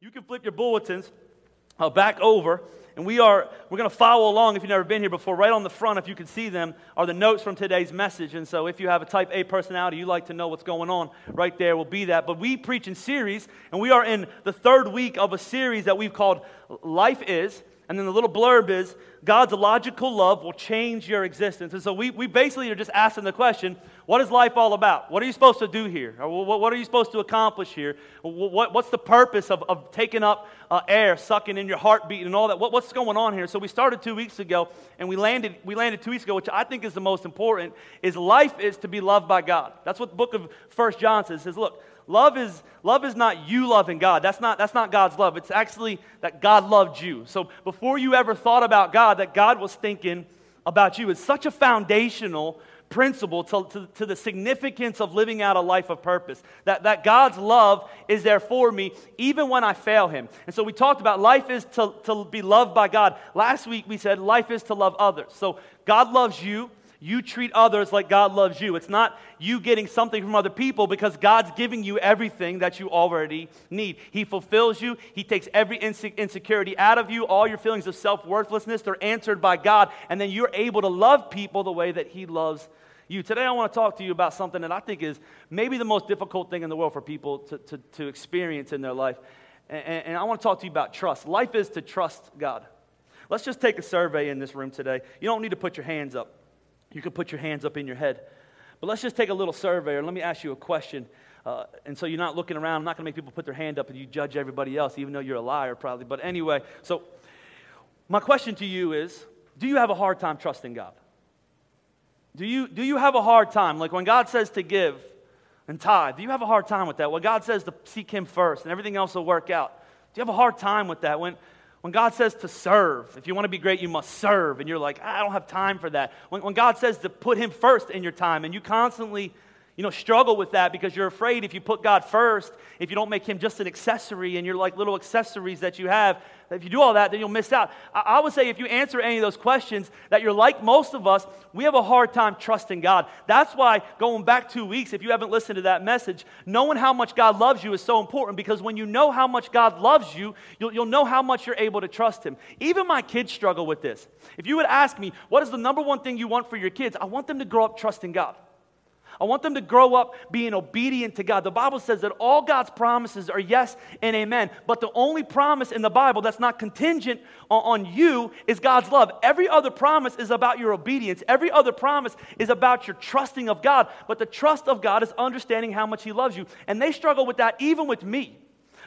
You can flip your bulletins uh, back over, and we are we're going to follow along. If you've never been here before, right on the front, if you can see them, are the notes from today's message. And so, if you have a Type A personality, you like to know what's going on, right there will be that. But we preach in series, and we are in the third week of a series that we've called "Life Is." And then the little blurb is God's logical love will change your existence. And so we, we basically are just asking the question what is life all about? What are you supposed to do here? What, are you supposed to accomplish here? What's the purpose of, of taking up uh, air, sucking in your heartbeat, and all that? What, what's going on here? So we started two weeks ago, and we landed, we landed two weeks ago, which I think is the most important, is life is to be loved by God. That's what the book of First John says. It says, look, Love is, love is not you loving God. That's not, that's not God's love. It's actually that God loved you. So before you ever thought about God, that God was thinking about you. It's such a foundational principle to, to, to, the significance of living out a life of purpose. That, that God's love is there for me even when I fail Him. And so we talked about life is to, to be loved by God. Last week we said life is to love others. So God loves you. You treat others like God loves you. It's not you getting something from other people because God's giving you everything that you already need. He fulfills you, He takes every insecurity out of you. All your feelings of self worthlessness, they're answered by God. And then you're able to love people the way that He loves you. Today, I want to talk to you about something that I think is maybe the most difficult thing in the world for people to, to, to experience in their life. And, and I want to talk to you about trust. Life is to trust God. Let's just take a survey in this room today. You don't need to put your hands up. You can put your hands up in your head. But let's just take a little survey, or let me ask you a question. Uh, and so you're not looking around. I'm not going to make people put their hand up and you judge everybody else, even though you're a liar, probably. But anyway, so my question to you is do you have a hard time trusting God? Do you, do you have a hard time? Like when God says to give and tithe, do you have a hard time with that? When God says to seek Him first and everything else will work out, do you have a hard time with that? When, when God says to serve, if you want to be great, you must serve, and you're like, I don't have time for that. When, when God says to put Him first in your time, and you constantly you know, struggle with that because you're afraid if you put God first, if you don't make Him just an accessory and you're like little accessories that you have, if you do all that, then you'll miss out. I, would say if you answer any of those questions, that you're like most of us, we have a hard time trusting God. That's why going back two weeks, if you haven't listened to that message, knowing how much God loves you is so important because when you know how much God loves you, you'll, you'll know how much you're able to trust Him. Even my kids struggle with this. If you would ask me, what is the number one thing you want for your kids? I want them to grow up trusting God. I want them to grow up being obedient to God. The Bible says that all God's promises are yes and amen. But the only promise in the Bible that's not contingent on, on, you is God's love. Every other promise is about your obedience, every other promise is about your trusting of God. But the trust of God is understanding how much He loves you. And they struggle with that even with me.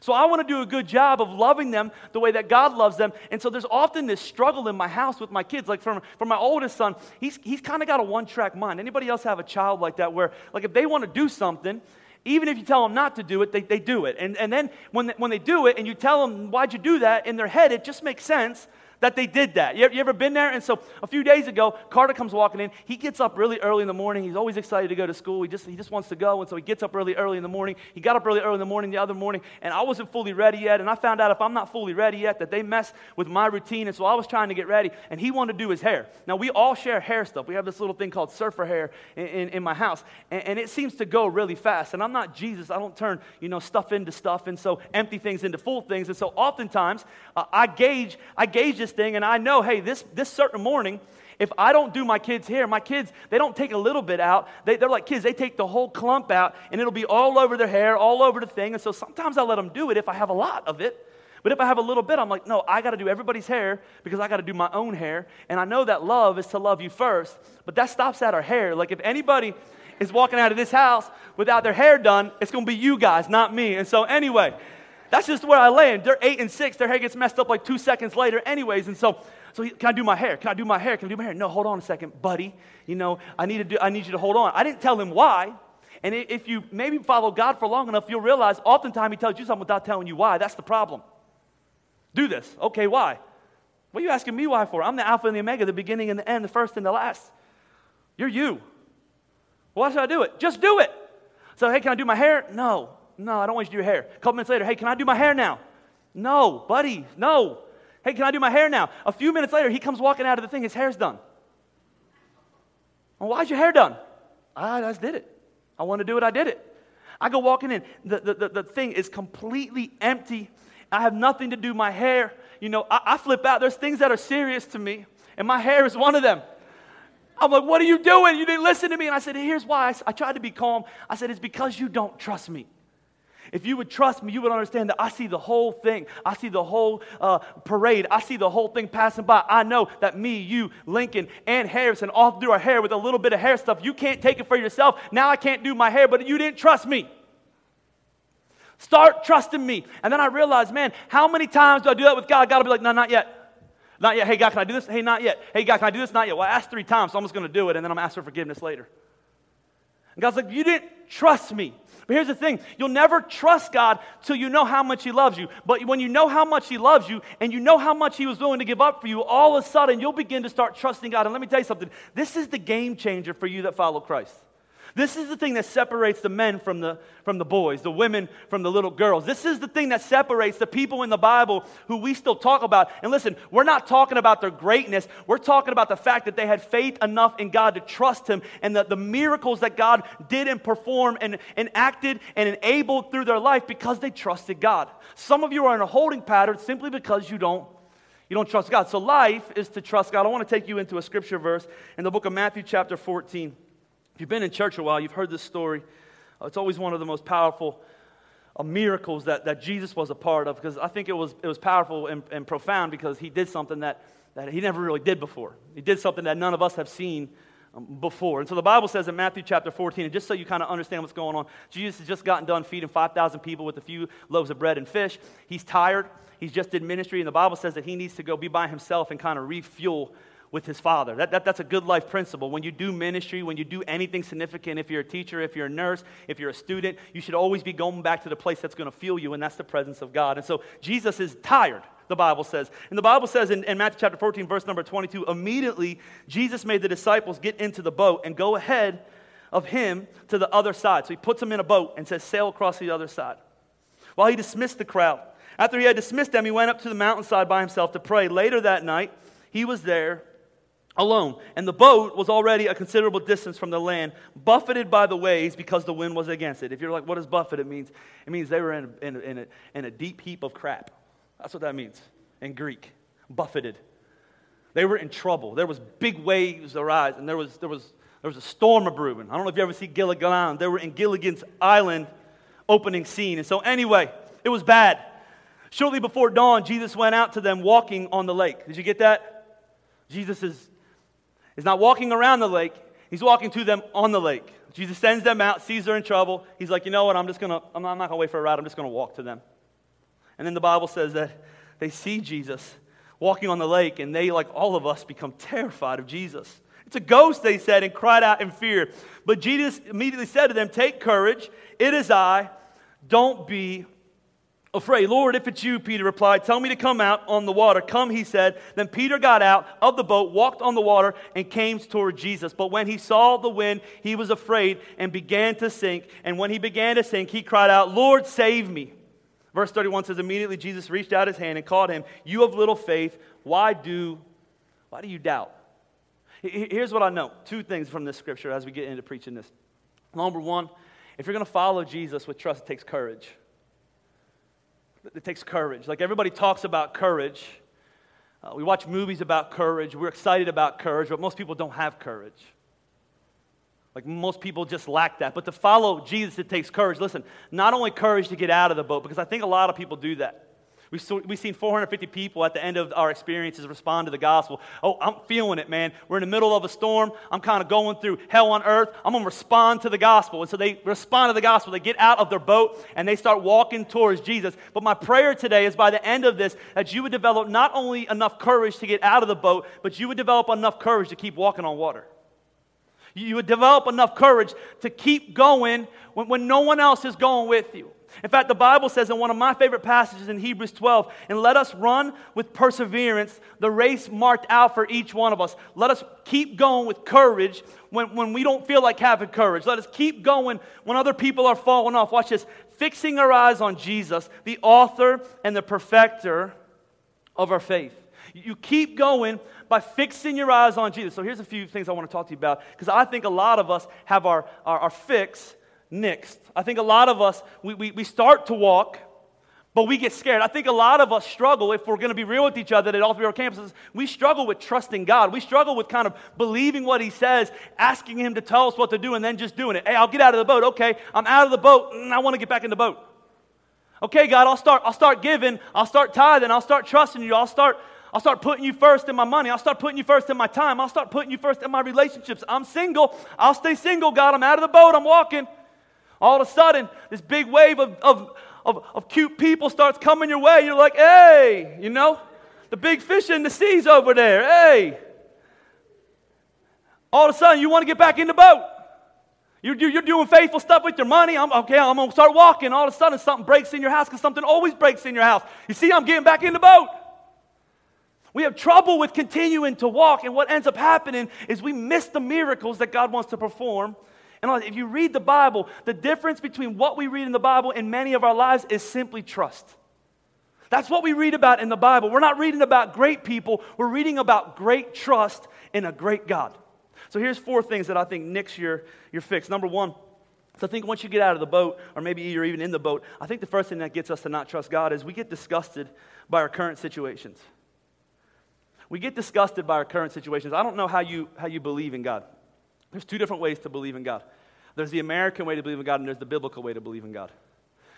So I want to do a good job of loving them the way that God loves them. And so there's often this struggle in my house with my kids. Like from, from my oldest son, he's, he's kind of got a one-track mind. Anybody else have a child like that where, like, if they want to do something, even if you tell them not to do it, they, they do it. And, and then when they, when they do it and you tell them, why'd you do that, in their head, it just makes sense that they did that. You, ever been there? And so a few days ago, Carter comes walking in. He gets up really early in the morning. He's always excited to go to school. He just, he just wants to go. And so he gets up really early in the morning. He got up really early in the morning the other morning, and I wasn't fully ready yet. And I found out if I'm not fully ready yet, that they mess with my routine. And so I was trying to get ready, and he wanted to do his hair. Now, we all share hair stuff. We have this little thing called surfer hair in, in, in my house, and, and it seems to go really fast. And I'm not Jesus. I don't turn, you know, stuff into stuff, and so empty things into full things. And so oftentimes, uh, I gauge, I gauge this thing, and I know, hey, hey, this, this certain morning, if I don't do my kids' hair, my kids, they don't take a little bit out. They, are like kids, they take the whole clump out and it'll be all over their hair, all over the thing. And so sometimes I let them do it if I have a lot of it. But if I have a little bit, I'm like, no, I got to do everybody's hair because I got to do my own hair. And I know that love is to love you first, but that stops at our hair. Like if anybody is walking out of this house without their hair done, it's going to be you guys, not me. And so, anyway, that's just where I land. They're eight and six. Their hair gets messed up like two seconds later, anyways. And so so can I do my hair? Can I do my hair? Can I do my hair? No, hold on a second, buddy. You know, I need to do, I need you to hold on. I didn't tell him why. And if you maybe follow God for long enough, you'll realize oftentimes he tells you something without telling you why. That's the problem. Do this. Okay, why? What are you asking me why for? I'm the Alpha and the Omega, the beginning and the end, the first and the last. You're you. Why should I do it? Just do it. So, hey, can I do my hair? No. No, I don't want you to do your hair. A couple minutes later, hey, can I do my hair now? No, buddy, no. Hey, can I do my hair now? A few minutes later, he comes walking out of the thing, his hair's done. Well, why's your hair done? I just did it. I want to do it, I did it. I go walking in, the, the, the, the thing is completely empty I have nothing to do my hair. You know, I, I flip out. There's things that are serious to me, and my hair is one of them. I'm like, what are you doing? You didn't listen to me. And I said, here's why. I, I tried to be calm. I said, it's because you don't trust me. If you would trust me, you would understand that I see the whole thing. I see the whole uh, parade. I see the whole thing passing by. I know that me, you, Lincoln, and Harrison all do our hair with a little bit of hair stuff. You can't take it for yourself. Now I can't do my hair, but you didn't trust me. Start trusting me. And then I realized, man, how many times do I do that with God? God will be like, no, not yet. Not yet. Hey, God, can I do this? Hey, not yet. Hey, God, can I do this? Not yet. Well, I asked three times, so I'm just going to do it, and then I'm going to ask for forgiveness later. And God's like, You didn't trust me. But here's the thing you'll never trust God till you know how much He loves you. But when you know how much He loves you and you know how much He was willing to give up for you, all of a sudden you'll begin to start trusting God. And let me tell you something this is the game changer for you that follow Christ. This is the thing that separates the men from the, from the boys, the women from the little girls. This is the thing that separates the people in the Bible who we still talk about. And listen, we're not talking about their greatness. We're talking about the fact that they had faith enough in God to trust Him and the, the miracles that God did and performed and, and acted and enabled through their life because they trusted God. Some of you are in a holding pattern simply because you don't you don't trust God. So life is to trust God. I want to take you into a scripture verse in the book of Matthew chapter 14. You've been in church a while, you've heard this story. Uh, it's always one of the most powerful uh, miracles that, that Jesus was a part of because I think it was, it was powerful and, and profound because he did something that, that he never really did before. He did something that none of us have seen um, before. And so the Bible says in Matthew chapter 14, and just so you kind of understand what's going on, Jesus has just gotten done feeding 5,000 people with a few loaves of bread and fish. He's tired. He's just did ministry, and the Bible says that he needs to go be by himself and kind of refuel with his father. That, that, that's a good life principle. When you do ministry, when you do anything significant, if you're a teacher, if you're a nurse, if you're a student, you should always be going back to the place that's going to fuel you, and that's the presence of God. And so Jesus is tired, the Bible says. And the Bible says in, in Matthew chapter 14, verse number 22, immediately Jesus made the disciples get into the boat and go ahead of him to the other side. So he puts them in a boat and says, sail across the other side. While he dismissed the crowd, after he had dismissed them, he went up to the mountainside by himself to pray. Later that night, he was there alone. And the boat was already a considerable distance from the land, buffeted by the waves because the wind was against it. If you're like, what does buffet? It means, it means they were in, in, in, a, in a deep heap of crap. That's what that means in Greek. Buffeted. They were in trouble. There was big waves arise, and there was, there was, there was a storm a brewing. I don't know if you ever see Gilligan They were in Gilligan's Island opening scene. And so, anyway, it was bad. Shortly before dawn, Jesus went out to them walking on the lake. Did you get that? Jesus is He's not walking around the lake, he's walking to them on the lake. Jesus sends them out, sees they're in trouble. He's like, you know what? I'm just going to, I'm not, not going to wait for a ride. I'm just going to walk to them. And then the Bible says that they see Jesus walking on the lake, and they, like all of us, become terrified of Jesus. It's a ghost, they said, and cried out in fear. But Jesus immediately said to them, Take courage, it is I. Don't be afraid. Lord, if it's you, Peter replied, tell me to come out on the water. Come, he said. Then Peter got out of the boat, walked on the water, and came toward Jesus. But when he saw the wind, he was afraid and began to sink. And when he began to sink, he cried out, Lord, save me. Verse 31 says, Immediately Jesus reached out his hand and called him, You have little faith, why do, why do you doubt? Here's what I know. Two things from this scripture as we get into preaching this. Number one, if you're going to follow Jesus with trust, it takes courage. It takes courage. Like everybody talks about courage. Uh, we watch movies about courage. We're excited about courage, but most people don't have courage. Like most people just lack that. But to follow Jesus, it takes courage. Listen, not only courage to get out of the boat, because I think a lot of people do that. We've, we've seen 450 people at the end of our experiences respond to the gospel. Oh, I'm feeling it, man. We're in the middle of a storm. I'm kind of going through hell on earth. I'm going to respond to the gospel. And so they respond to the gospel. They get out of their boat and they start walking towards Jesus. But my prayer today is by the end of this, that you would develop not only enough courage to get out of the boat, but you would develop enough courage to keep walking on water. You would develop enough courage to keep going when, when no one else is going with you. In fact, the Bible says in one of my favorite passages in Hebrews 12, and let us run with perseverance the race marked out for each one of us. Let us keep going with courage when, when we don't feel like having courage. Let us keep going when other people are falling off. Watch this. Fixing our eyes on Jesus, the author and the perfecter of our faith. You keep going by fixing your eyes on Jesus. So here's a few things I want to talk to you about because I think a lot of us have our, our, our fix nixed. I think a lot of us, we, we, we start to walk, But we get scared. I think a lot of us struggle, if we're going to be real with each other at all three of our campuses, we struggle with trusting God. We struggle with kind of believing what He says, asking Him to tell us what to do, and then just doing it. Hey, I'll get out of the boat. Okay, I'm out of the boat, and I want to get back in the boat. Okay, God, I'll start, I'll start giving, I'll start tithing, I'll start trusting you, I'll start, I'll start putting you first in my money, I'll start putting you first in my time, I'll start putting you first in my relationships. I'm single, I'll stay single, God, I'm out of the boat, I'm walking. All of a sudden, this big wave of, of of, of cute people starts coming your way, you're like, hey, you know, the big fish in the sea's over there, hey. All of a sudden, you want to get back in the boat. You're, you're doing faithful stuff with your money. I'm, okay, I'm going to start walking. All of a sudden, something breaks in your house because something always breaks in your house. You see, I'm getting back in the boat. We have trouble with continuing to walk, and what ends up happening is we miss the miracles that God wants to perform and if you read the Bible, the difference between what we read in the Bible and many of our lives is simply trust. That's what we read about in the Bible. We're not reading about great people, we're reading about great trust in a great God. So here's four things that I think next year you're fixed. Number one, so I think once you get out of the boat, or maybe you're even in the boat, I think the first thing that gets us to not trust God is we get disgusted by our current situations. We get disgusted by our current situations. I don't know how you, how you believe in God. There's two different ways to believe in God there's the American way to believe in God, and there's the biblical way to believe in God.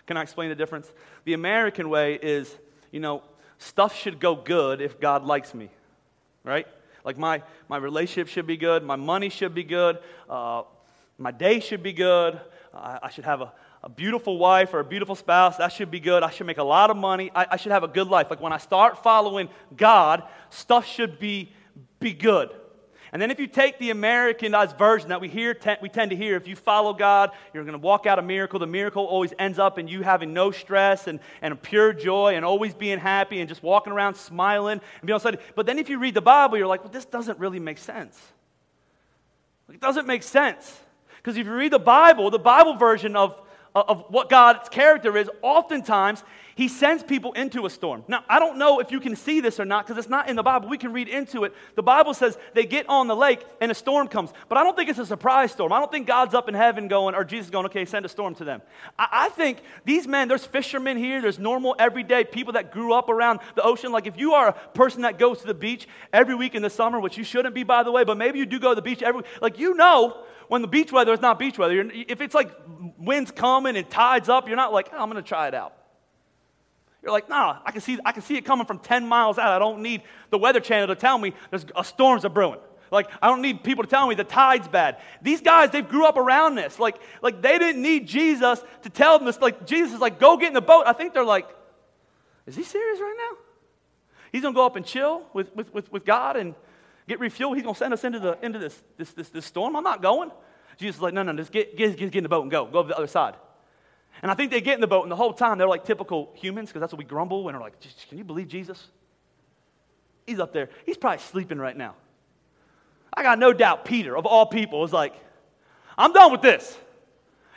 Can I explain the difference? The American way is, you know, stuff should go good if God likes me, right? Like my, my relationship should be good, my money should be good, uh, my day should be good, I, I should have a, a beautiful wife or a beautiful spouse, that should be good. I should make a lot of money. I, I should have a good life. Like when I start following God, stuff should be, be good. And then if you take the Americanized version that we hear, we tend to hear, if you follow God, you're going to walk out a miracle. The miracle always ends up in you having no stress and, and pure joy and always being happy and just walking around smiling and being excited. But then if you read the Bible, you're like, well, this doesn't really make sense. It doesn't make sense. Because if you read the Bible, the Bible version of, of what God's character is, oftentimes he sends people into a storm. Now, I don't know if you can see this or not because it's not in the Bible. We can read into it. The Bible says they get on the lake and a storm comes. But I don't think it's a surprise storm. I don't think God's up in heaven going, or Jesus going, okay, send a storm to them. I, I think these men, there's fishermen here, there's normal, everyday people that grew up around the ocean. Like if you are a person that goes to the beach every week in the summer, which you shouldn't be, by the way, but maybe you do go to the beach every like you know when the beach weather is not beach weather. If it's like winds coming and tides up, you're not like, oh, I'm going to try it out. You're like, nah, I can see, I can see it coming from 10 miles out. I don't need the Weather Channel to tell me there's a storms are brewing. Like, I don't need people to tell me the tide's bad. These guys, they grew up around this. Like, like they didn't need Jesus to tell them this. Like, Jesus is like, go get in the boat. I think they're like, is he serious right now? He's going to go up and chill with, with, with, with God and get refueled. He's going to send us into, the, into this, this, this, this storm. I'm not going. Jesus is like, no, no, just get, get, get in the boat and go. Go to the other side. And I think they get in the boat, and the whole time they're like typical humans, because that's what we grumble when we're like, can you believe Jesus? He's up there. He's probably sleeping right now. I got no doubt Peter, of all people, was like, I'm done with this.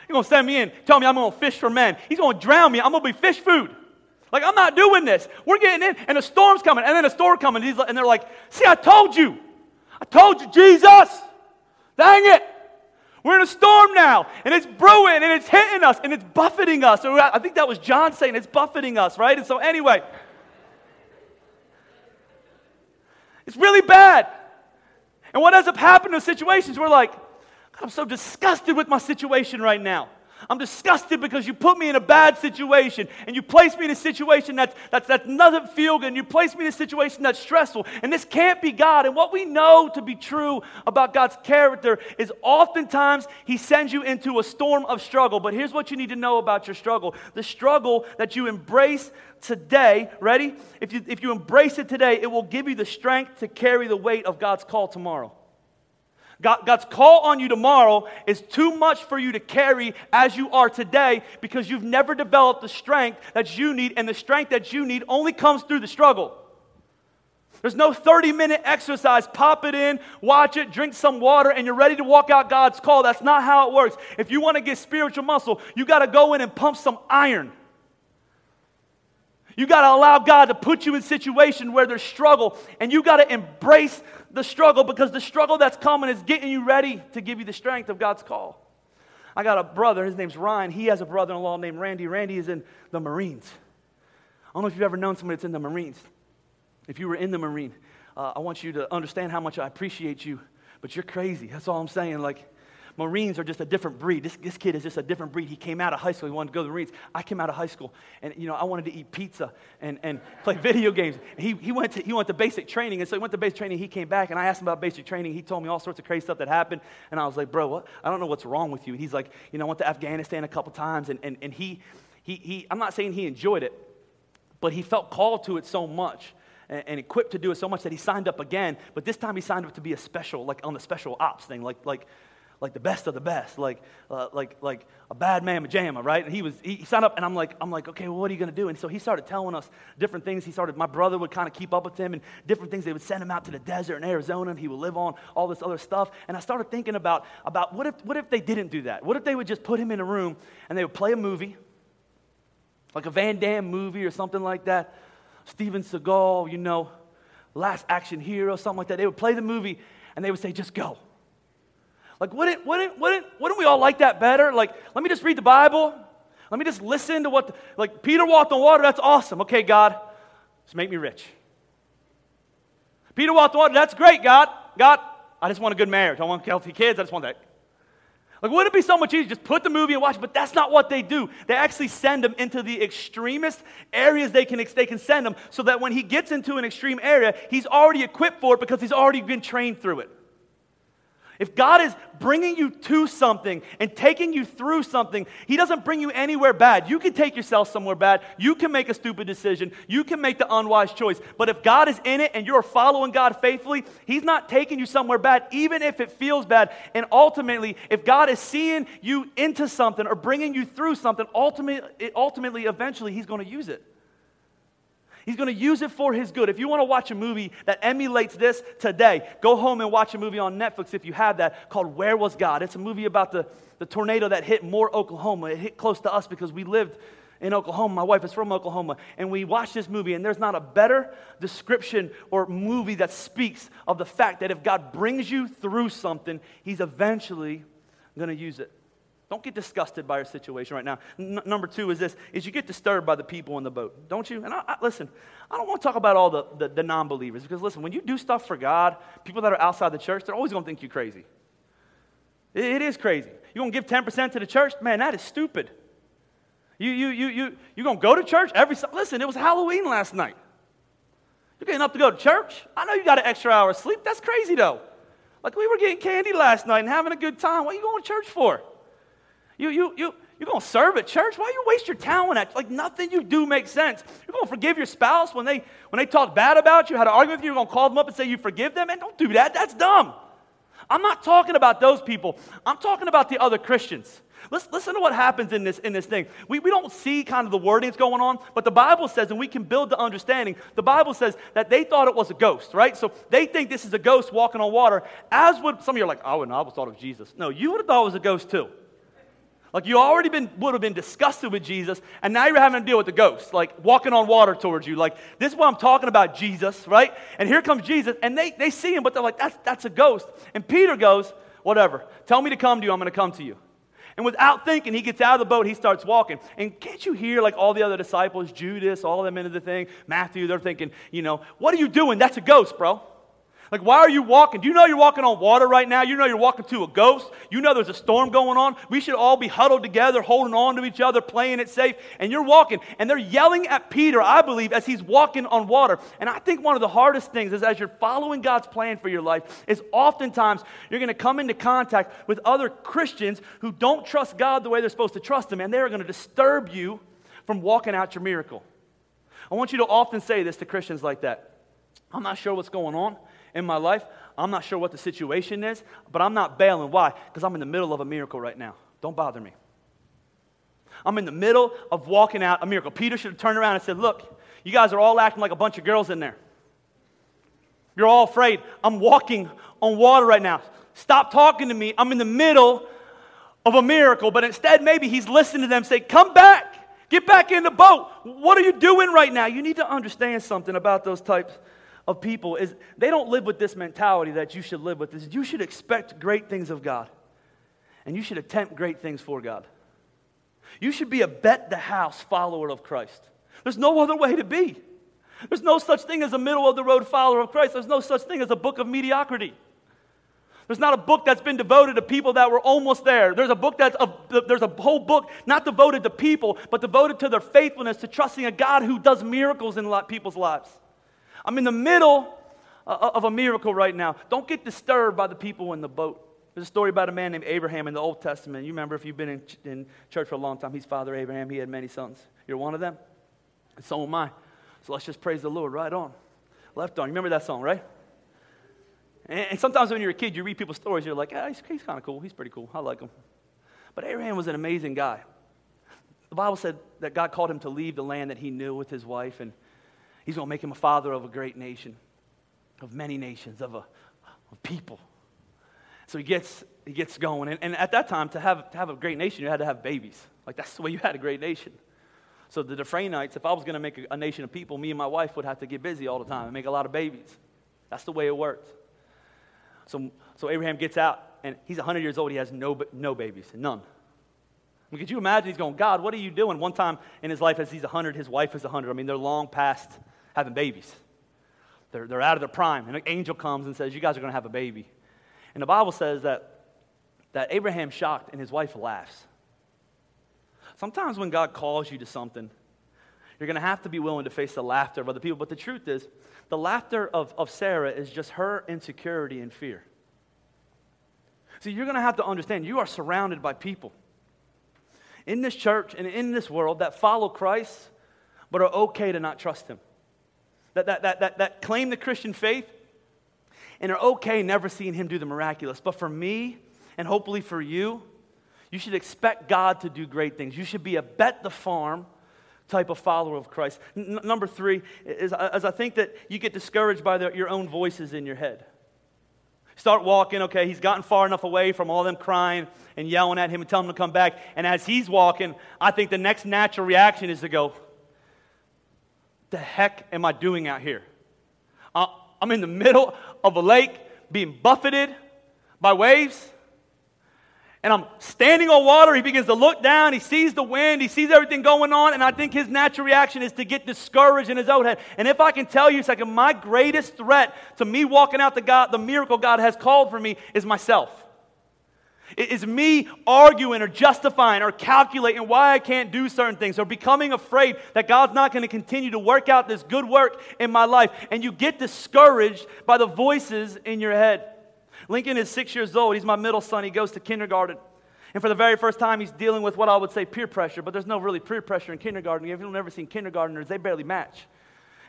He's going to send me in, tell me I'm going to fish for men. He's going to drown me. I'm going to be fish food. Like, I'm not doing this. We're getting in, and a storm's coming, and then a storm coming. And they're like, see, I told you. I told you, Jesus. Dang it. We're in a storm now, and it's brewing, and it's hitting us, and it's buffeting us. I think that was John saying it's buffeting us, right? And so, anyway, it's really bad. And what ends up happening in situations, we're like, I'm so disgusted with my situation right now. I'm disgusted because you put me in a bad situation and you place me in a situation that's, that's, that doesn't feel good and you place me in a situation that's stressful. And this can't be God. And what we know to be true about God's character is oftentimes He sends you into a storm of struggle. But here's what you need to know about your struggle the struggle that you embrace today, ready? If you, if you embrace it today, it will give you the strength to carry the weight of God's call tomorrow. God, God's call on you tomorrow is too much for you to carry as you are today because you've never developed the strength that you need, and the strength that you need only comes through the struggle. There's no 30 minute exercise. Pop it in, watch it, drink some water, and you're ready to walk out God's call. That's not how it works. If you want to get spiritual muscle, you got to go in and pump some iron. You got to allow God to put you in situation where there's struggle, and you got to embrace the struggle because the struggle that's coming is getting you ready to give you the strength of God's call. I got a brother, his name's Ryan. He has a brother in law named Randy. Randy is in the Marines. I don't know if you've ever known somebody that's in the Marines. If you were in the Marine, uh, I want you to understand how much I appreciate you, but you're crazy. That's all I'm saying. Like, Marines are just a different breed. This, this kid is just a different breed. He came out of high school. He wanted to go to the Marines. I came out of high school, and you know, I wanted to eat pizza and, and play video games. He, he, went to, he went to basic training, and so he went to basic training. He came back, and I asked him about basic training. He told me all sorts of crazy stuff that happened, and I was like, bro, what? I don't know what's wrong with you. And he's like, you know, I went to Afghanistan a couple times, and, and, and he, he, he, I'm not saying he enjoyed it, but he felt called to it so much and, and, equipped to do it so much that he signed up again. But this time he signed up to be a special, like on the special ops thing, like, like like the best of the best, like, uh, like, like a bad man pajama, right? And he was, he signed up and I'm like, I'm like, okay, well, what are you going to do? And so he started telling us different things. He started, my brother would kind of keep up with him and different things. They would send him out to the desert in Arizona and he would live on all this other stuff. And I started thinking about, about what if, what if they didn't do that? What if they would just put him in a room and they would play a movie, like a Van Damme movie or something like that? Steven Seagal, you know, Last Action Hero, something like that. They would play the movie and they would say, just go like, wouldn't, wouldn't, wouldn't, wouldn't we all like that better? Like, let me just read the Bible. Let me just listen to what, the, like, Peter walked on water. That's awesome. Okay, God, just make me rich. Peter walked on water. That's great, God. God, I just want a good marriage. I want healthy kids. I just want that. Like, wouldn't it be so much easier just put the movie and watch it? But that's not what they do. They actually send them into the extremist areas they can, they can send him so that when he gets into an extreme area, he's already equipped for it because he's already been trained through it. If God is bringing you to something and taking you through something, He doesn't bring you anywhere bad. You can take yourself somewhere bad. You can make a stupid decision. You can make the unwise choice. But if God is in it and you're following God faithfully, He's not taking you somewhere bad, even if it feels bad. And ultimately, if God is seeing you into something or bringing you through something, ultimately, ultimately eventually, He's going to use it. He's going to use it for his good. If you want to watch a movie that emulates this today, go home and watch a movie on Netflix if you have that called Where Was God? It's a movie about the, the tornado that hit Moore, Oklahoma. It hit close to us because we lived in Oklahoma. My wife is from Oklahoma. And we watched this movie, and there's not a better description or movie that speaks of the fact that if God brings you through something, He's eventually going to use it. Don't get disgusted by your situation right now. N- number two is this: is you get disturbed by the people in the boat, don't you? And I, I, listen, I don't want to talk about all the, the, the non-believers because listen, when you do stuff for God, people that are outside the church, they're always going to think you crazy. It, it is crazy. You're going to give 10% to the church? Man, that is stupid. You, you, you, you, you going to go to church every Listen, it was Halloween last night. You're getting up to go to church? I know you got an extra hour of sleep. That's crazy, though. Like, we were getting candy last night and having a good time. What are you going to church for? You, you, you, you're going to serve at church? Why you waste your talent at Like nothing you do makes sense. You're going to forgive your spouse when they, when they talk bad about you, had an argument with you, you're going to call them up and say you forgive them? And don't do that. That's dumb. I'm not talking about those people. I'm talking about the other Christians. Listen, listen to what happens in this, in this thing. We, we don't see kind of the wording that's going on, but the Bible says, and we can build the understanding, the Bible says that they thought it was a ghost, right? So they think this is a ghost walking on water, as would some of you are like, oh, no, I was thought of Jesus. No, you would have thought it was a ghost too. Like you already been, would have been disgusted with Jesus, and now you're having to deal with the ghost, like walking on water towards you. Like, this is what I'm talking about, Jesus, right? And here comes Jesus, and they, they see him, but they're like, that's, that's a ghost. And Peter goes, whatever, tell me to come to you, I'm going to come to you. And without thinking, he gets out of the boat, he starts walking. And can't you hear, like all the other disciples, Judas, all of them into the thing, Matthew, they're thinking, you know, what are you doing? That's a ghost, bro. Like, why are you walking? Do you know you're walking on water right now? You know you're walking to a ghost. You know there's a storm going on. We should all be huddled together, holding on to each other, playing it safe. And you're walking. And they're yelling at Peter, I believe, as he's walking on water. And I think one of the hardest things is as you're following God's plan for your life, is oftentimes you're going to come into contact with other Christians who don't trust God the way they're supposed to trust Him. And they're going to disturb you from walking out your miracle. I want you to often say this to Christians like that. I'm not sure what's going on in my life. I'm not sure what the situation is, but I'm not bailing. Why? Because I'm in the middle of a miracle right now. Don't bother me. I'm in the middle of walking out a miracle. Peter should have turned around and said, Look, you guys are all acting like a bunch of girls in there. You're all afraid. I'm walking on water right now. Stop talking to me. I'm in the middle of a miracle. But instead, maybe he's listening to them say, Come back. Get back in the boat. What are you doing right now? You need to understand something about those types of people is they don't live with this mentality that you should live with this. You should expect great things of God. And you should attempt great things for God. You should be a bet the house follower of Christ. There's no other way to be. There's no such thing as a middle of the road follower of Christ. There's no such thing as a book of mediocrity. There's not a book that's been devoted to people that were almost there. There's a book that's a, there's a whole book not devoted to people, but devoted to their faithfulness, to trusting a God who does miracles in people's lives. I'm in the middle of a miracle right now. Don't get disturbed by the people in the boat. There's a story about a man named Abraham in the Old Testament. You remember if you've been in, in church for a long time, he's Father Abraham. He had many sons. You're one of them? And so am I. So let's just praise the Lord right on. Left on. You remember that song, right? And, sometimes when you're a kid, you read people's stories, you're like, ah, he's, he's kind of cool. He's pretty cool. I like him. But Abraham was an amazing guy. The Bible said that God called him to leave the land that he knew with his wife, and he's going to make him a father of a great nation, of many nations, of, a, of people. So he gets, he gets going. And, and at that time, to have, to have a great nation, you had to have babies. Like, that's the way you had a great nation. So the Dufresnites, if I was going to make a, a, nation of people, me and my wife would have to get busy all the time and make a lot of babies. That's the way it worked. So, so Abraham gets out, and he's 100 years old. He has no, no babies, none. I mean, could you imagine? He's going, God, what are you doing? One time in his life, as he's 100, his wife is 100. I mean, they're long past having babies. They're, they're out of their prime. And an angel comes and says, You guys are going to have a baby. And the Bible says that, that Abraham's shocked and his wife laughs. Sometimes when God calls you to something, you're going to have to be willing to face the laughter of other people. But the truth is, the laughter of, of Sarah is just her insecurity and fear. See, you're going to have to understand you are surrounded by people in this church and in this world that follow Christ, but are okay to not trust Him. That, that, that, that, that claim the Christian faith and are okay never seeing Him do the miraculous. But for me, and hopefully for you, you should expect God to do great things. You should be a bet the farm type of follower of Christ. N- number three is as I think that you get discouraged by the, your own voices in your head. Start walking, okay, he's gotten far enough away from all them crying and yelling at him and telling him to come back. And as he's walking, I think the next natural reaction is to go, The heck am I doing out here? Uh, I'm in the middle of a lake being buffeted by waves and I'm standing on water. He begins to look down. He sees the wind. He sees everything going on. And I think his natural reaction is to get discouraged in his own head. And if I can tell you, second, my greatest threat to me walking out the, God, the miracle God has called for me is myself. It is me arguing or justifying or calculating why I can't do certain things or becoming afraid that God's not going to continue to work out this good work in my life. And you get discouraged by the voices in your head. Lincoln is six years old. He's my middle son. He goes to kindergarten. And for the very first time, he's dealing with what I would say peer pressure, but there's no really peer pressure in kindergarten. If you've never seen kindergartners, they barely match.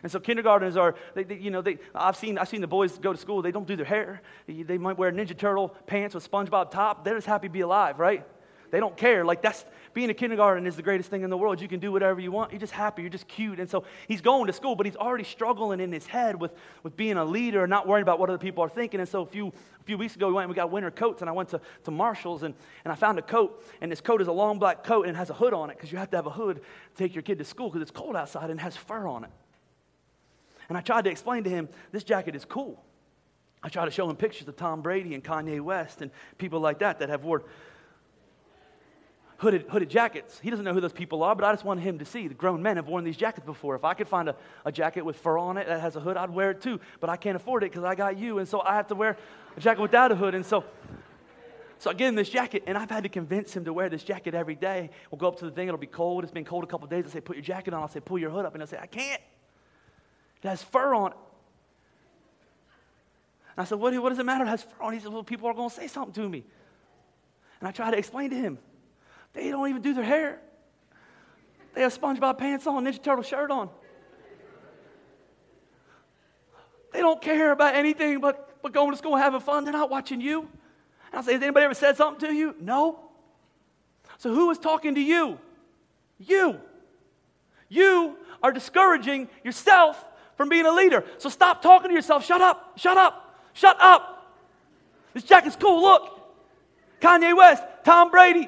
And so kindergartners are, they, they, you know, they, I've, seen, I've seen the boys go to school, they don't do their hair. They might wear Ninja Turtle pants with SpongeBob top. They're just happy to be alive, right? They don't care. Like that's being a kindergarten is the greatest thing in the world. You can do whatever you want. You're just happy. You're just cute. And so he's going to school, but he's already struggling in his head with, with being a leader and not worrying about what other people are thinking. And so a few, a few weeks ago, we went and we got winter coats, and I went to, to Marshall's and, and I found a coat. And this coat is a long black coat and it has a hood on it because you have to have a hood to take your kid to school because it's cold outside and has fur on it. And I tried to explain to him this jacket is cool. I tried to show him pictures of Tom Brady and Kanye West and people like that that have worn hooded, hooded jackets. He doesn't know who those people are, but I just want him to see. The grown men have worn these jackets before. If I could find a, a jacket with fur on it that has a hood, I'd wear it too. But I can't afford it because I got you, and so I have to wear a jacket without a hood. And so, so I get him this jacket, and I've had to convince him to wear this jacket every day. We'll go up to the thing, it'll be cold. It's been cold a couple days. I say, put your jacket on. I'll say, pull your hood up. And he'll say, I can't. It has fur on it. And I said, what, what does it matter? It has fur on it. He said, well, people are going to say something to me. And I try to explain to him. They don't even do their hair. They have SpongeBob pants on, Ninja Turtle shirt on. They don't care about anything but, but going to school and having fun. They're not watching you. And I say, has anybody ever said something to you? No. So who is talking to you? You. You are discouraging yourself from being a leader. So stop talking to yourself. Shut up. Shut up. Shut up. This jacket's cool. Look. Kanye West, Tom Brady,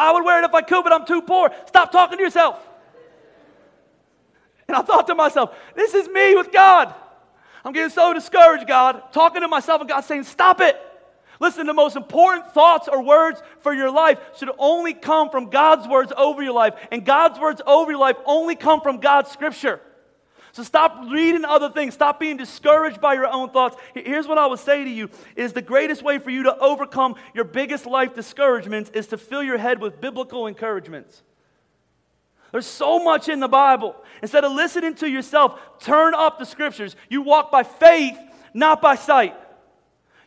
I would wear it if I could, but I'm too poor. Stop talking to yourself. And I thought to myself, this is me with God. I'm getting so discouraged, God, talking to myself, and God saying, Stop it. Listen, the most important thoughts or words for your life should only come from God's words over your life. And God's words over your life only come from God's scripture. So stop reading other things. Stop being discouraged by your own thoughts. Here's what I would say to you is the greatest way for you to overcome your biggest life discouragements is to fill your head with biblical encouragements. There's so much in the Bible. Instead of listening to yourself, turn up the scriptures. You walk by faith, not by sight.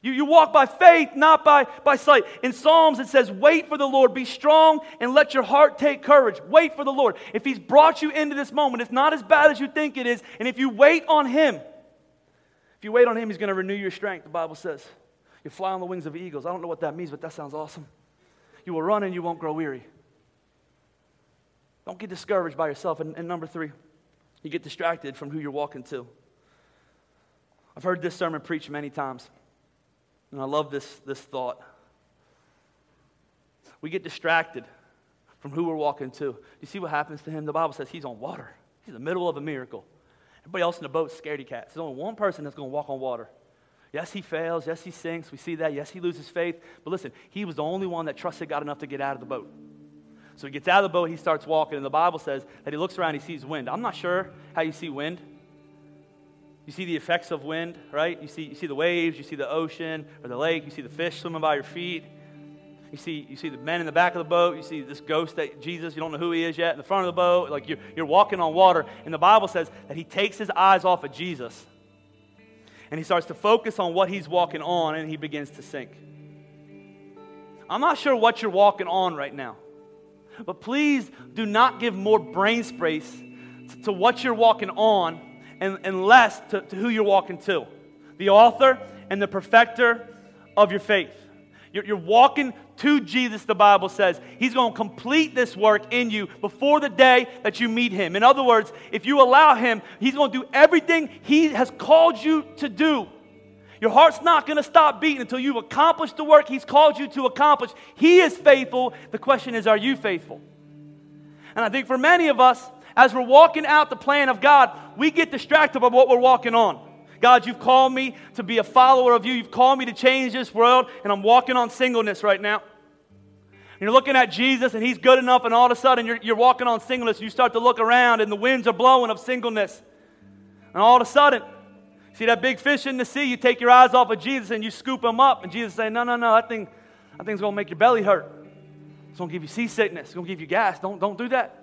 You, you walk by faith, not by, by sight. In Psalms, it says, Wait for the Lord, be strong, and let your heart take courage. Wait for the Lord. If He's brought you into this moment, it's not as bad as you think it is. And if you wait on Him, if you wait on Him, He's going to renew your strength, the Bible says. You fly on the wings of eagles. I don't know what that means, but that sounds awesome. You will run and you won't grow weary. Don't get discouraged by yourself. And, and number three, you get distracted from who you're walking to. I've heard this sermon preached many times. And I love this, this thought. We get distracted from who we're walking to. You see what happens to him? The Bible says he's on water. He's in the middle of a miracle. Everybody else in the boat's scaredy cats. There's only one person that's going to walk on water. Yes, he fails. Yes, he sinks. We see that. Yes, he loses faith. But listen, he was the only one that trusted God enough to get out of the boat. So he gets out of the boat, he starts walking, and the Bible says that he looks around, he sees wind. I'm not sure how you see wind. You see the effects of wind, right? You see, you see the waves, you see the ocean or the lake, you see the fish swimming by your feet. You see, you see the men in the back of the boat. You see this ghost that Jesus, you don't know who he is yet, in the front of the boat. Like you're, you're walking on water. And the Bible says that he takes his eyes off of Jesus and he starts to focus on what he's walking on and he begins to sink. I'm not sure what you're walking on right now, but please do not give more brain space to what you're walking on and, and less to, to who you're walking to the author and the perfecter of your faith. You're, you're walking to Jesus, the Bible says. He's going to complete this work in you before the day that you meet Him. In other words, if you allow Him, He's going to do everything He has called you to do. Your heart's not going to stop beating until you've accomplished the work He's called you to accomplish. He is faithful. The question is, are you faithful? And I think for many of us, as we're walking out the plan of God, we get distracted by what we're walking on. God, you've called me to be a follower of you. You've called me to change this world, and I'm walking on singleness right now. And you're looking at Jesus, and he's good enough, and all of a sudden you're, you're walking on singleness. You start to look around, and the winds are blowing of singleness. And all of a sudden, see that big fish in the sea, you take your eyes off of Jesus and you scoop him up, and Jesus saying, No, no, no, that, thing, that thing's going to make your belly hurt. It's going to give you seasickness. It's going to give you gas. Don't, don't do that.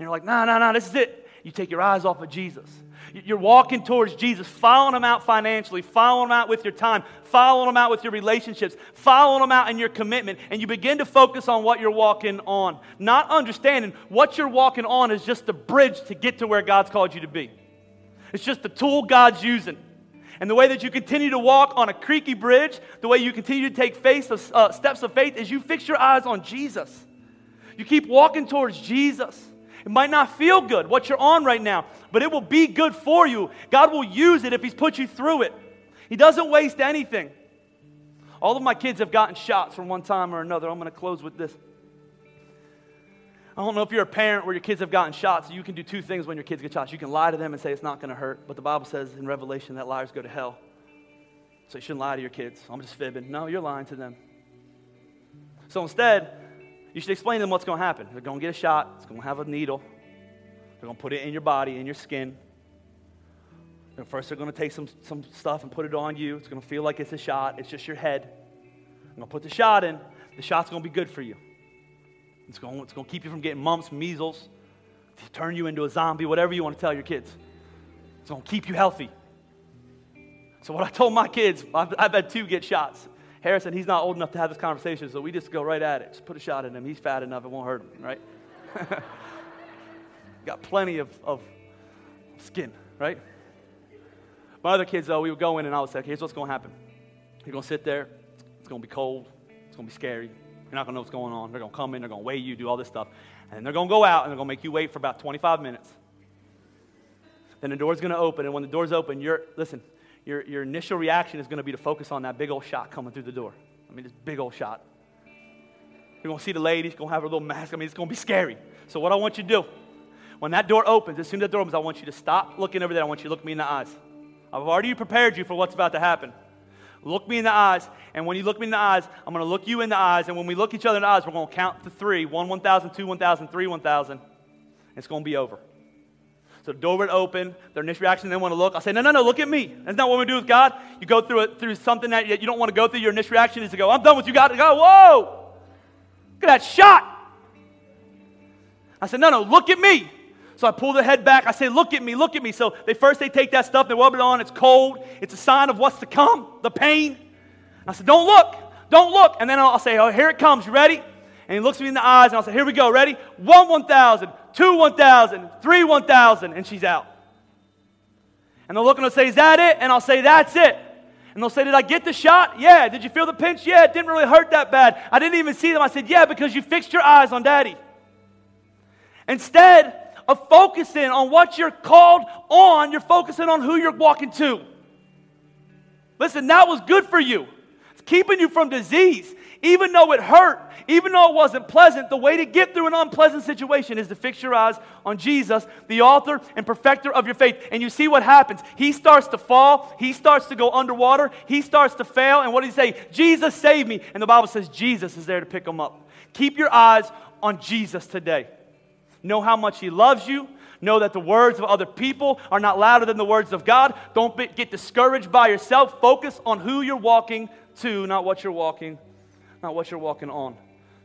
And you're like, no, no, no, this is it. You take your eyes off of Jesus. You're walking towards Jesus, following him out financially, following him out with your time, following him out with your relationships, following him out in your commitment, and you begin to focus on what you're walking on. Not understanding what you're walking on is just the bridge to get to where God's called you to be. It's just the tool God's using. And the way that you continue to walk on a creaky bridge, the way you continue to take uh, steps of faith, is you fix your eyes on Jesus. You keep walking towards Jesus. It might not feel good, what you're on right now, but it will be good for you. God will use it if He's put you through it. He doesn't waste anything. All of my kids have gotten shots from one time or another. I'm going to close with this. I don't know if you're a parent where your kids have gotten shots. You can do two things when your kids get shots. You can lie to them and say it's not going to hurt, but the Bible says in Revelation that liars go to hell. So you shouldn't lie to your kids. I'm just fibbing. No, you're lying to them. So instead, you should explain to them what's going to happen. They're going to get a shot, it's going to have a needle, they're going to put it in your body, in your skin. And first, they're going to take some, some stuff and put it on you. It's going to feel like it's a shot, it's just your head. I'm going to put the shot in, the shot's going to be good for you. It's going, it's going to keep you from getting mumps, measles, turn you into a zombie, whatever you want to tell your kids. It's going to keep you healthy. So, what I told my kids, I've, I've had two get shots. Harrison, he's not old enough to have this conversation, so we just go right at it. Just put a shot in him. He's fat enough, it won't hurt him, right? Got plenty of, of skin, right? My other kids, though, we would go in and I would say, okay, here's what's going to happen. You're going to sit there. It's going to be cold. It's going to be scary. You're not going to know what's going on. They're going to come in. They're going to weigh you, do all this stuff. And they're going to go out and they're going to make you wait for about 25 minutes. Then the door's going to open. And when the door's open, you're, listen, your, your initial reaction is going to be to focus on that big old shot coming through the door. I mean, this big old shot. You're going to see the lady, she's going to have her little mask. I mean, it's going to be scary. So, what I want you to do, when that door opens, as soon as that door opens, I want you to stop looking over there. I want you to look me in the eyes. I've already prepared you for what's about to happen. Look me in the eyes. And when you look me in the eyes, I'm going to look you in the eyes. And when we look each other in the eyes, we're going to count to three 1, 1,000, 2, 1,000, 3, 1,000. It's going to be over. So the door would open, their initial reaction, they want to look. I'll say, no, no, no, look at me. That's not what we do with God. You go through it through something that you don't want to go through. Your initial reaction is to go, I'm done with you, God. To go, whoa, look at that shot. I said, no, no, look at me. So I pull the head back. I say, look at me, look at me. So they first they take that stuff, they rub it on. It's cold. It's a sign of what's to come, the pain. I said, don't look, don't look. And then I'll say, oh, here it comes. You ready? And he looks me in the eyes, and I'll say, here we go. Ready? One 1,000, two 1,000, three 1,000. And she's out. And they'll look and they'll say, is that it? And I'll say, that's it. And they'll say, Did I get the shot? Yeah. Did you feel the pinch? Yeah. It didn't really hurt that bad. I didn't even see them. I said, Yeah, because you fixed your eyes on daddy. Instead of focusing on what you're called on, you're focusing on who you're walking to. Listen, that was good for you. It's keeping you from disease. Even though it hurt, even though it wasn't pleasant, the way to get through an unpleasant situation is to fix your eyes on Jesus, the author and perfecter of your faith. And you see what happens. He starts to fall, he starts to go underwater, he starts to fail. And what does he say? Jesus, save me. And the Bible says Jesus is there to pick him up. Keep your eyes on Jesus today. Know how much He loves you. Know that the words of other people are not louder than the words of God. Don't be, get discouraged by yourself. Focus on who you're walking to, not what you're walking, not what you're walking on.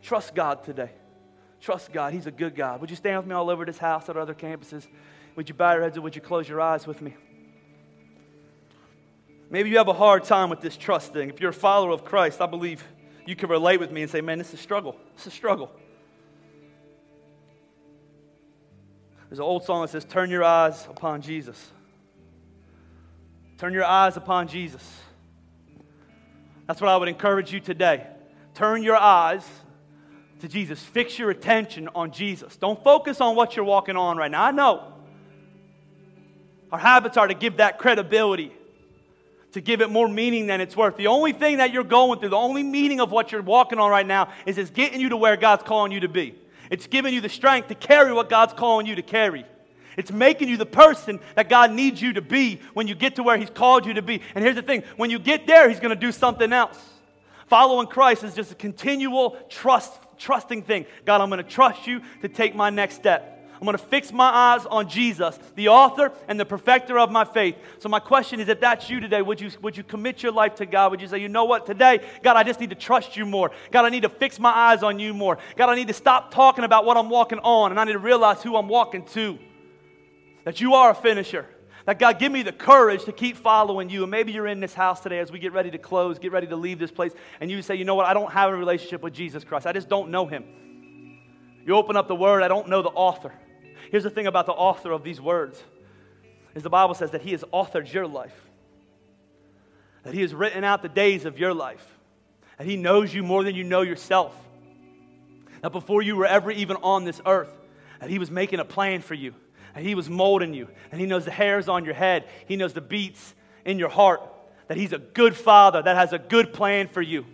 Trust God today. Trust God. He's a good God. Would you stand with me all over this house at other campuses? Would you bow your heads or would you close your eyes with me? Maybe you have a hard time with this trust thing. If you're a follower of Christ, I believe you can relate with me and say, man, this is a struggle. It's a struggle. There's an old song that says, Turn your eyes upon Jesus. Turn your eyes upon Jesus. That's what I would encourage you today. Turn your eyes to Jesus. Fix your attention on Jesus. Don't focus on what you're walking on right now. I know our habits are to give that credibility, to give it more meaning than it's worth. The only thing that you're going through, the only meaning of what you're walking on right now is it's getting you to where God's calling you to be. It's giving you the strength to carry what God's calling you to carry. It's making you the person that God needs you to be when you get to where He's called you to be. And here's the thing when you get there, He's going to do something else. Following Christ is just a continual trust, trusting thing. God, I'm going to trust you to take my next step. I'm going to fix my eyes on Jesus, the author and the perfecter of my faith. So, my question is if that's you today, would you, would you commit your life to God? Would you say, you know what, today, God, I just need to trust you more. God, I need to fix my eyes on you more. God, I need to stop talking about what I'm walking on, and I need to realize who I'm walking to. That you are a finisher. That God, give me the courage to keep following you. And maybe you're in this house today as we get ready to close, get ready to leave this place, and you say, you know what, I don't have a relationship with Jesus Christ. I just don't know him. You open up the word, I don't know the author. Here's the thing about the author of these words is the Bible says that he has authored your life. That he has written out the days of your life. That he knows you more than you know yourself. That before you were ever even on this earth, that he was making a plan for you. That he was molding you. And he knows the hairs on your head. He knows the beats in your heart. That he's a good father that has a good plan for you.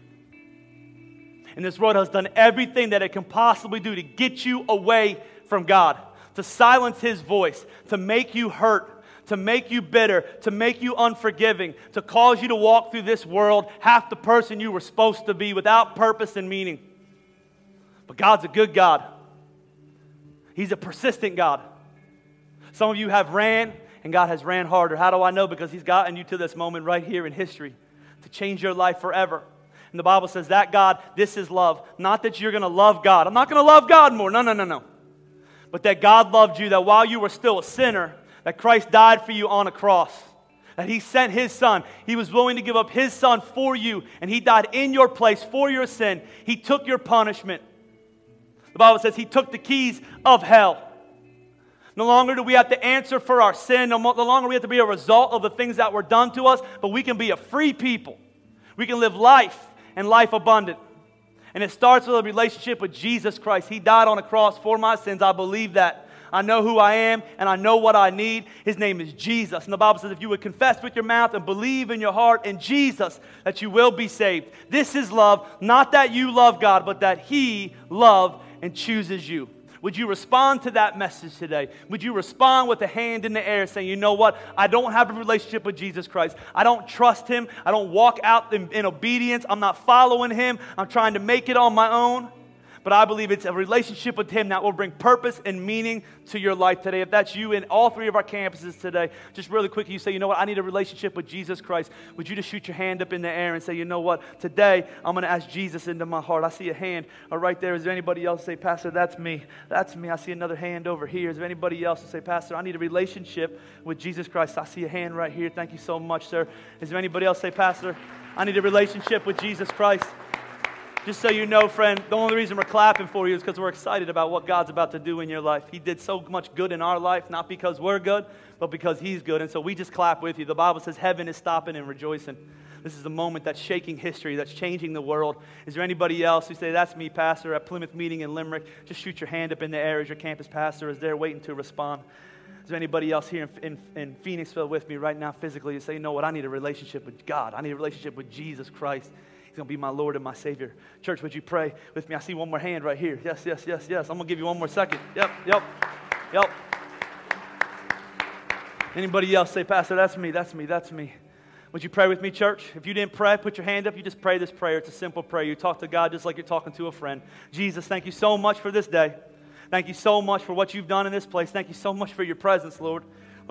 And this world has done everything that it can possibly do to get you away from God to silence his voice, to make you hurt, to make you bitter, to make you unforgiving, to cause you to walk through this world half the person you were supposed to be without purpose and meaning. But God's a good God. He's a persistent God. Some of you have ran, and God has ran harder. How do I know? Because He's gotten you to this moment right here in history to change your life forever. And the Bible says that God, this is love. Not that you're going to love God. I'm not going to love God more. No, no, no, no but that God loved you, that while you were still a sinner, that Christ died for you on a cross. That he sent his son. He was willing to give up his son for you, and he died in your place for your sin. He took your punishment. The Bible says he took the keys of hell. No longer do we have to answer for our sin. No, longer do we have to be a result of the things that were done to us, but we can be a free people. We can live life and life abundant. And it starts with a relationship with Jesus Christ. He died on a cross for my sins. I believe that. I know who I am and I know what I need. His name is Jesus. And the Bible says if you would confess with your mouth and believe in your heart in Jesus, that you will be saved. This is love, not that you love God, but that He loved and chooses you. Would you respond to that message today? Would you respond with a hand in the air saying, you know what? I don't have a relationship with Jesus Christ. I don't trust him. I don't walk out in, in obedience. I'm not following him. I'm trying to make it on my own but I believe it's a relationship with Him that will bring purpose and meaning to your life today. If that's you in all three of our campuses today, just really quickly, you say, you know what, I need a relationship with Jesus Christ. Would you just shoot your hand up in the air and say, you know what, today I'm going to ask Jesus into my heart. I see a hand uh, right there. Is there anybody else say, Pastor, that's me? That's me. I see another hand over here. Is there anybody else say, Pastor, I need a relationship with Jesus Christ? I see a hand right here. Thank you so much, sir. Is there anybody else say, Pastor, I need a relationship with Jesus Christ? Just so you know, friend, the only reason we're clapping for you is because we're excited about what God's about to do in your life. He did so much good in our life, not because we're good, but because He's good. And so we just clap with you. The Bible says heaven is stopping and rejoicing. This is a moment that's shaking history, that's changing the world. Is there anybody else who say, That's me, Pastor, at Plymouth Meeting in Limerick? Just shoot your hand up in the air as your campus pastor is there waiting to respond. Is there anybody else here in, in, in Phoenixville with me right now physically? who say, You know what? I need a relationship with God. I need a relationship with Jesus Christ. He's going to be my Lord and my Savior. Church, would you pray with me? I see one more hand right here. Yes, yes, yes, yes. I'm going to give you one more second. Yep, yep, yep. Anybody else say, Pastor, that's me, that's me, that's me. Would you pray with me, church? If you didn't pray, put your hand up. You just pray this prayer. It's a simple prayer. You talk to God just like you're talking to a friend. Jesus, thank you so much for this day. Thank you so much for what you've done in this place. Thank you so much for your presence, Lord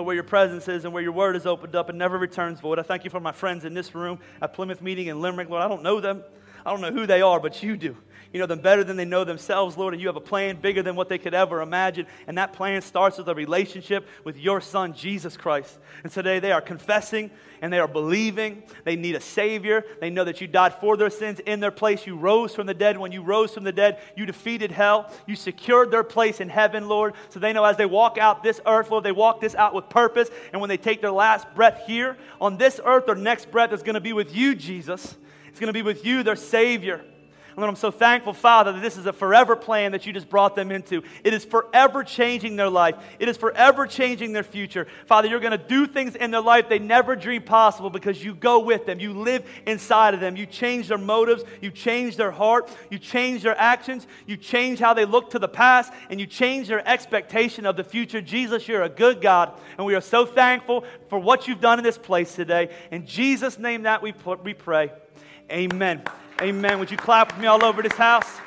where your presence is and where your word is opened up and never returns void. I thank you for my friends in this room at Plymouth Meeting in Limerick. Lord, I don't know them. I don't know who they are, but you do. You know them better than they know themselves, Lord, and you have a plan bigger than what they could ever imagine. And that plan starts with a relationship with your Son, Jesus Christ. And today they are confessing and they are believing. They need a Savior. They know that you died for their sins in their place. You rose from the dead. When you rose from the dead, you defeated hell. You secured their place in heaven, Lord. So they know as they walk out this earth, Lord, they walk this out with purpose. And when they take their last breath here on this earth, their next breath is going to be with you, Jesus. It's going to be with you, their Savior. Lord, I'm so thankful, Father, that this is a forever plan that you just brought them into. It is forever changing their life, it is forever changing their future. Father, you're going to do things in their life they never dreamed possible because you go with them. You live inside of them. You change their motives, you change their heart, you change their actions, you change how they look to the past, and you change their expectation of the future. Jesus, you're a good God, and we are so thankful for what you've done in this place today. In Jesus' name that we, we pray. Amen. Amen. Would you clap with me all over this house?